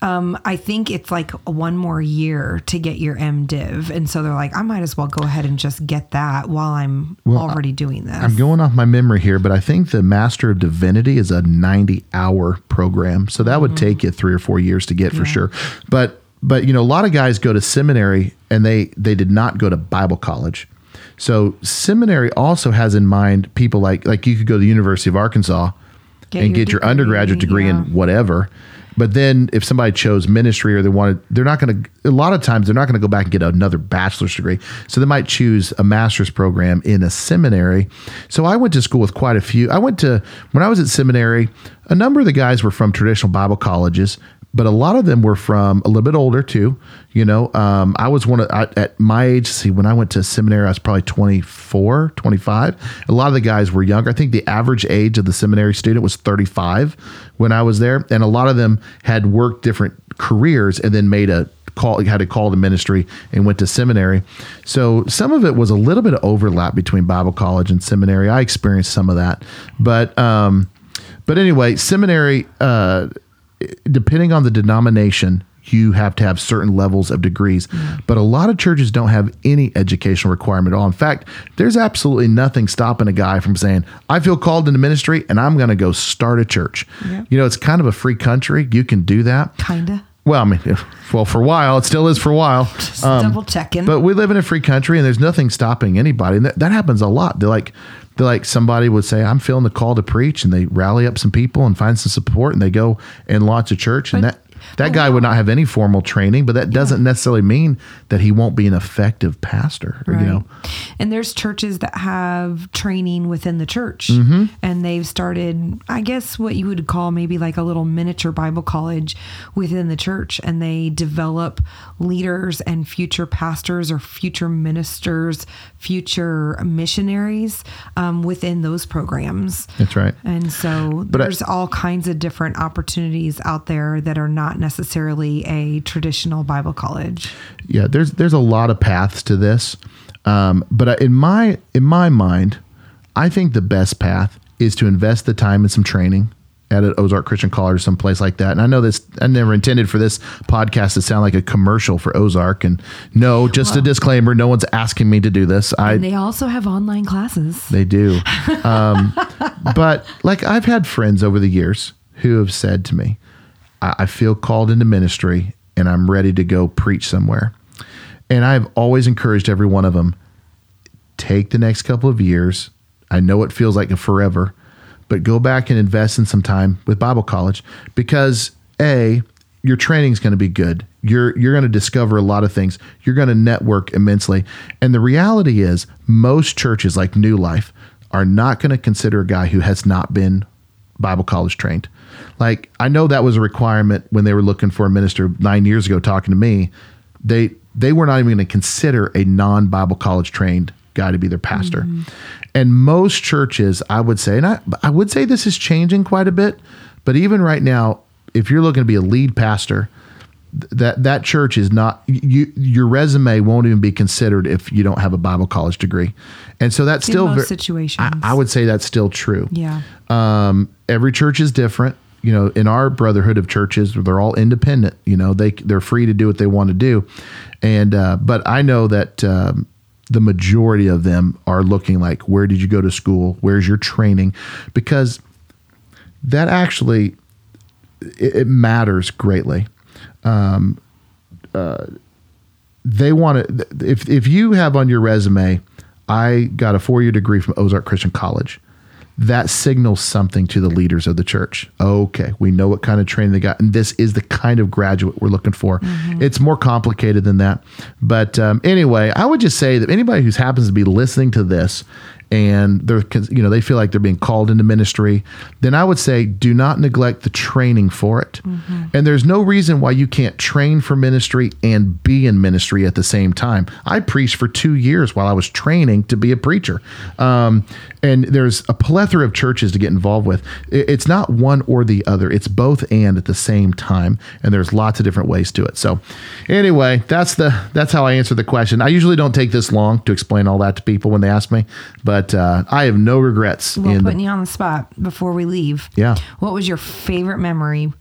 Um, I think it's like one more year to get your MDiv. And so they're like, I might as well go ahead and just get that while I'm already doing this. I'm going off my memory here, but I think the Master of Divinity is a 90 hour program. So that would take you three or four years to get for sure. But but you know, a lot of guys go to seminary and they they did not go to Bible college. So seminary also has in mind people like like you could go to the University of Arkansas Get and your get your degree, undergraduate degree yeah. in whatever. But then if somebody chose ministry or they wanted, they're not going to, a lot of times they're not going to go back and get another bachelor's degree. So they might choose a master's program in a seminary. So I went to school with quite a few. I went to, when I was at seminary, a number of the guys were from traditional Bible colleges, but a lot of them were from a little bit older too. You know, um, I was one of, I, at my age, see, when I went to seminary, I was probably 24, 25. A lot of the guys were younger. I think the average age of the seminary student was 35 when I was there. And a lot of them had worked different careers and then made a call, had a call to ministry and went to seminary. So some of it was a little bit of overlap between Bible college and seminary. I experienced some of that. But, um, but anyway, seminary, uh, depending on the denomination, you have to have certain levels of degrees. Mm-hmm. But a lot of churches don't have any educational requirement at all. In fact, there's absolutely nothing stopping a guy from saying, I feel called into ministry and I'm going to go start a church. You know, it's kind of a free country. You can do that. Kinda. Well, I mean, [LAUGHS] well, for a while, it still is for a while. [LAUGHS] Just um, double checking. But we live in a free country, and there's nothing stopping anybody. And that, that happens a lot. They're like, they're like somebody would say, "I'm feeling the call to preach," and they rally up some people and find some support, and they go and launch a church. and But- that that guy would not have any formal training, but that doesn't necessarily mean that he won't be an effective pastor. or, You know, And there's churches that have training within the church. Mm-hmm. And they've started, I guess, what you would call maybe like a little miniature Bible college within the church. And they develop leaders and future pastors or future ministers, future missionaries um, within those programs. that's right. And so I- there's all kinds of different opportunities out there that are not necessarily a traditional Bible college. yeah there's there's a lot of paths to this um, but in my in my mind i think the best path is to invest the time in some training at an ozark christian college or someplace like that and i know this i never intended for this podcast to sound like a commercial for ozark and no just a disclaimer no one's asking me to do this i And they also have online classes. they do. [LAUGHS] Um, but like I've had friends over the years who have said to me, I, I feel called into ministry and I'm ready to go preach somewhere. And I've always encouraged every one of them take the next couple of years. I know it feels like a forever, but go back and invest in some time with Bible college because a your training is going to be good. You're you're going to discover a lot of things. You're going to network immensely. And the reality is most churches like New Life are not going to consider a guy who has not been Bible college trained. Like I know that was a requirement when they were looking for a minister 9 years ago talking to me. They they were not even going to consider a non-Bible college trained guy to be their pastor. Mm-hmm. And most churches, I would say, and I, I would say this is changing quite a bit, but even right now, if you're looking to be a lead pastor, that that church is not you your resume won't even be considered if you don't have a Bible college degree. And so that's In still ver- situations. I, I would say that's still true. Yeah. Um, every church is different. You know, in our brotherhood of churches, they're all independent. You know, they they're free to do what they want to do, and uh, but I know that um, the majority of them are looking like, where did you go to school? Where's your training? Because that actually it, it matters greatly. Um, uh, they want to if if you have on your resume, I got a four year degree from Ozark Christian College. That signals something to the leaders of the church. Okay, we know what kind of training they got, and this is the kind of graduate we're looking for. It's more complicated than that, but um, anyway, I would just say that anybody who happens to be listening to this and they're you know they feel like they're being called into ministry then i would say do not neglect the training for it. And there's no reason why you can't train for ministry and be in ministry at the same time. I preached for two years while i was training to be a preacher. Um, and there's a plethora of churches to get involved with. It's not one or the other. It's both and at the same time and there's lots of different ways to it. So anyway that's the that's how i answer the question. I usually don't take this long to explain all that to people when they ask me but uh, i have no regrets Well, in putting the, you on the spot before we leave. Yeah. What was your favorite memory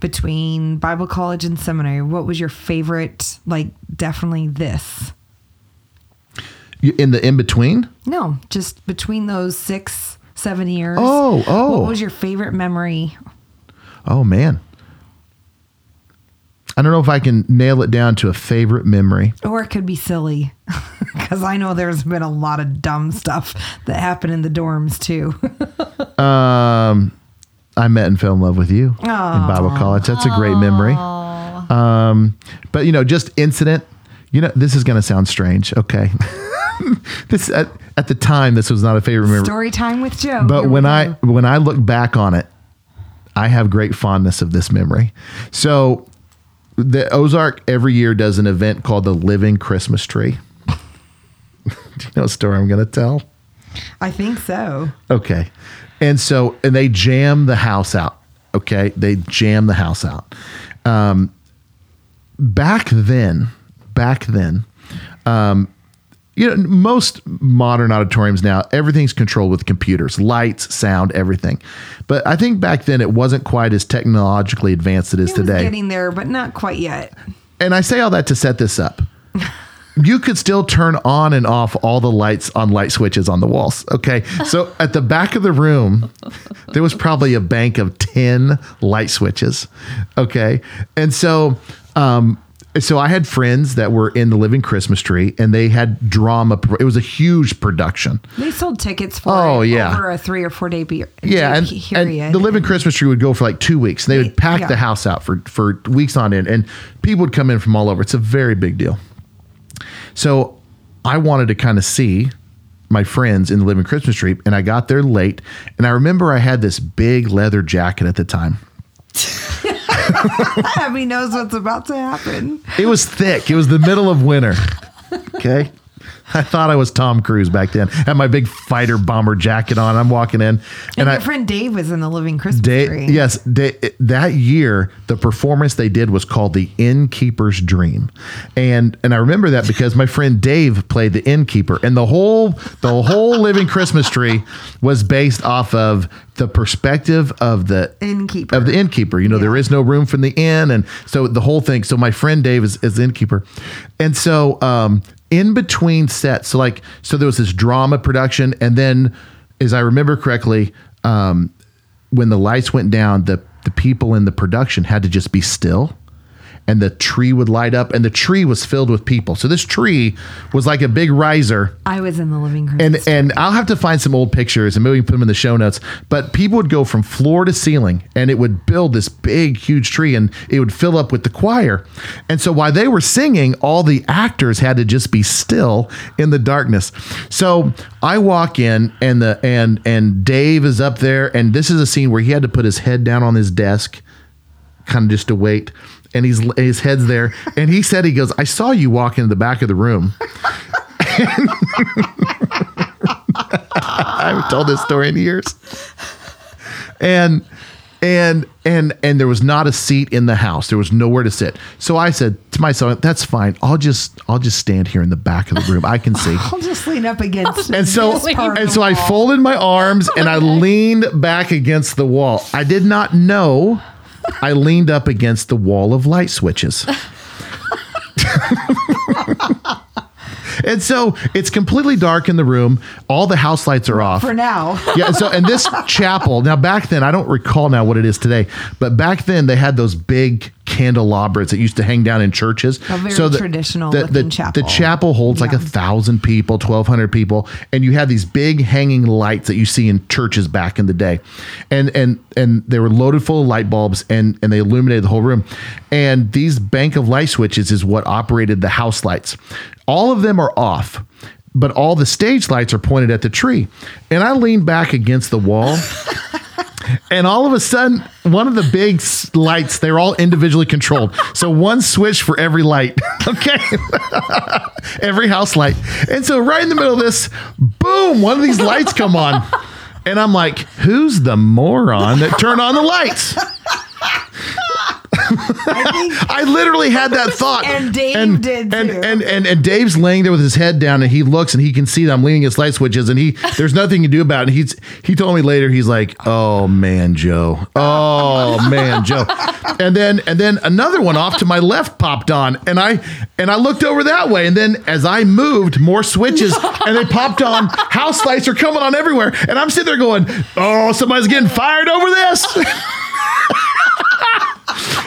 between Bible college and seminary? What was your favorite, like, definitely this? in the in between No, just between those six, seven years. Oh, oh. What was your favorite memory? oh man i don't know if i can nail it down to a favorite memory Or it could be silly. [LAUGHS] Because I know there's been a lot of dumb stuff that happened in the dorms too. [LAUGHS] um i met and fell in love with you in bible college that's a great memory um but you know just incident you know this is going to sound strange okay [LAUGHS] this at, at the time this was not a favorite memory Story time with Joe. but Here when I when I look back on it, I have great fondness of this memory. So the Ozark every year does an event called the Living Christmas Tree. [LAUGHS] Do you know a story I'm going to tell? I think so. Okay. And so, and they jam the house out. Okay. They jam the house out. Um, back then, back then, um, you know, most modern auditoriums now, everything's controlled with computers, lights, sound, everything. But I think back then it wasn't quite as technologically advanced as it is It today. getting there, but not quite yet. and I say all that to set this up. [LAUGHS] you could still turn on and off all the lights on light switches on the walls. Okay. So [LAUGHS] at the back of the room, there was probably a bank of 10 light switches. Okay. And so, um, so I had friends that were in the living Christmas tree and they had drama. It was a huge production. They sold tickets for Oh, yeah. over a three or four day period. Yeah, and, and the living Christmas tree would go for like two weeks. They would pack Yeah. the house out for for weeks on end, and people would come in from all over. It's a very big deal. So I wanted to kind of see my friends in the living Christmas tree, and I got there late. And I remember I had this big leather jacket at the time. [LAUGHS] [LAUGHS] Abby knows what's about to happen. It was thick. It was the middle of winter. [LAUGHS] Okay. [LAUGHS] I thought I was Tom Cruise back then. Had my big fighter bomber jacket on. I'm walking in, And, and, I, friend Dave was in the living Christmas Day, tree. yes, that year the performance they did was called the Innkeeper's Dream, and and I remember that because my friend Dave played the innkeeper, and the whole the whole Living Christmas Tree was based off of the perspective of the Innkeeper. of the innkeeper. You know, there Yeah. is no room from the inn, and so the whole thing. So my friend Dave is, is the innkeeper, and so um, in between sets, so like so there was this drama production, and then, as I remember correctly, um, when the lights went down, the the people in the production had to just be still. And the tree would light up, and the tree was filled with people. So this tree was like a big riser. I was in the living room. And and I'll have to find some old pictures and maybe put them in the show notes. But people would go from floor to ceiling and it would build this big, huge tree and it would fill up with the choir. And so while they were singing, all the actors had to just be still in the darkness. So I walk in and the and and Dave is up there and this is a scene where he had to put his head down on his desk, kind of just to wait. And he's his head's there, and he said he goes, "I saw you walk into the back of the room." [LAUGHS] I haven't told this story in years. And and and and there was not a seat in the house. There was nowhere to sit. So I said to myself, "That's fine. I'll just I'll just stand here in the back of the room. I can see." [LAUGHS] I'll just lean up against. And so this and so I folded my arms and I [LAUGHS] leaned back against the wall. I did not know I leaned up against the wall of light switches. [LAUGHS] and so it's completely dark in the room. All the house lights are off. for now. yeah. So, and this [LAUGHS] chapel, now back then, I don't recall now what it is today, but back then they had those big candelabras that used to hang down in churches. A very traditional the, looking the, chapel. The chapel holds like a thousand people, 1,200 people. And you had these big hanging lights that you see in churches back in the day. And, and, and they were loaded full of light bulbs and, and they illuminated the whole room. And these bank of light switches is what operated the house lights. All of them are off but all the stage lights are pointed at the tree. And I lean back against the wall. [LAUGHS] and all of a sudden, one of the big lights, they're all individually controlled. So one switch for every light. [LAUGHS] Okay. [LAUGHS] every house light. And so right in the middle of this, boom, one of these lights come on. And I'm like, who's the moron that turned on the lights? [LAUGHS] I literally had that [LAUGHS] thought. And Dave did and, too. And, and and Dave's laying there with his head down and he looks and he can see that I'm leaning his light switches and he [LAUGHS] there's nothing to do about it. And he's he told me later, he's like, Oh man, Joe. Oh man, Joe. And then and then another one off to my left popped on. And I and I looked over that way. And then as I moved, more switches and they popped on. House lights are coming on everywhere. And I'm sitting there going, Oh, somebody's getting fired over this.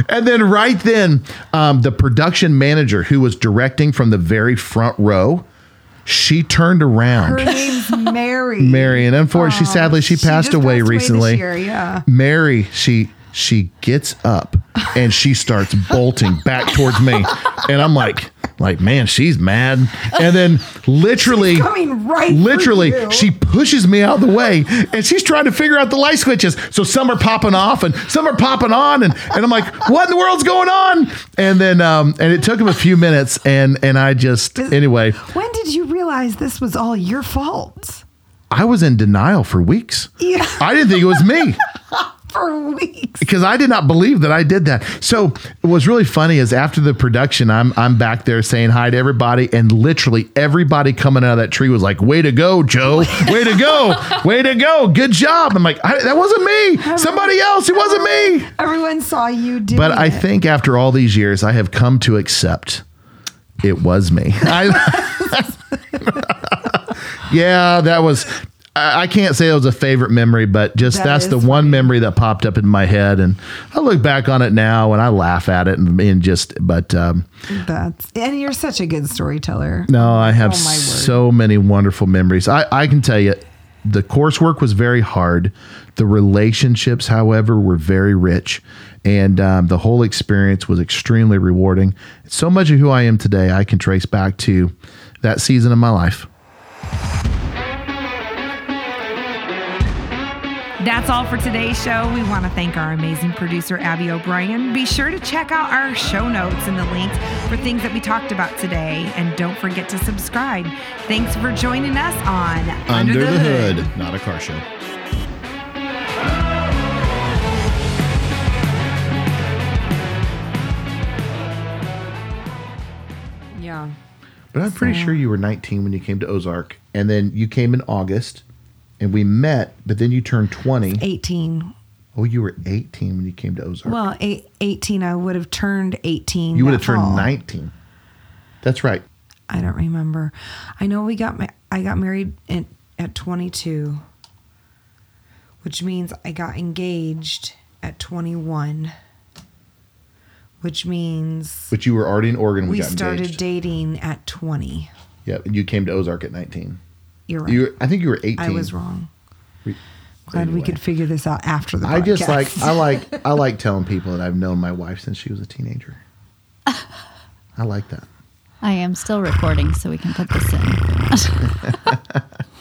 And then right then, um, the production manager who was directing from the very front row, she turned around. Her name's Mary. [LAUGHS] Mary, and unfortunately, Oh, sadly, she she passed away passed away recently. year, yeah. Mary, she she gets up and she starts bolting back towards me, and I'm like, like man, she's mad. And then [LAUGHS] literally, coming right literally, she pushes me out of the way, and she's trying to figure out the light switches. So some are popping off, and some are popping on, and and I'm like, what in the world's going on? And then um, and it took him a few minutes, and and I just anyway. When did you realize this was all your fault? I was in denial for weeks. Yeah. I didn't think it was me [LAUGHS] For weeks. because I did not believe that I did that. So what was really funny is after the production, I'm I'm back there saying hi to everybody, and literally everybody coming out of that tree was like, "Way to go, Joe! Way to go! Way to go! Good job!" I'm like, I, "That wasn't me. Somebody else. It wasn't me." Everyone saw you doing But I it. think after all these years, I have come to accept it was me. I, [LAUGHS] yeah, that was. I can't say it was a favorite memory, but just That that's the one memory that popped up in my head, and I look back on it now and I laugh at it, and, and just. But um, That's and you're such a good storyteller. no, I have Oh, so many wonderful memories. I, I can tell you, the coursework was very hard. The relationships, however, were very rich. And um, the whole experience was extremely rewarding. So much of who I am today, I can trace back to that season of my life. That's all for today's show. We want to thank our amazing producer, Abby O'Brien. Be sure to check out our show notes and the links for things that we talked about today. And don't forget to subscribe. Thanks for joining us on Under the Hood, not a car show. Yeah. But I'm pretty sure you were 19 when you came to Ozark. And then you came in August and we met, but then you turned 20. 18. Oh, you were 18 when you came to Ozark. Well, eight, 18, I would have turned 18. you would have turned fall. 19. That's right. I don't remember. I know we got ma- I got married at, at 22, which means I got engaged at 21, which means But you were already in Oregon. when we We, started engaged. dating at 20. Yeah, and you came to Ozark at 19. You're right. You, were- I think you were 18. I was wrong. We- Glad we could figure this out after the I just like I like [LAUGHS] I like telling people that I've known my wife since she was a teenager. [LAUGHS] I like that. I am still recording, so we can put this in. [LAUGHS]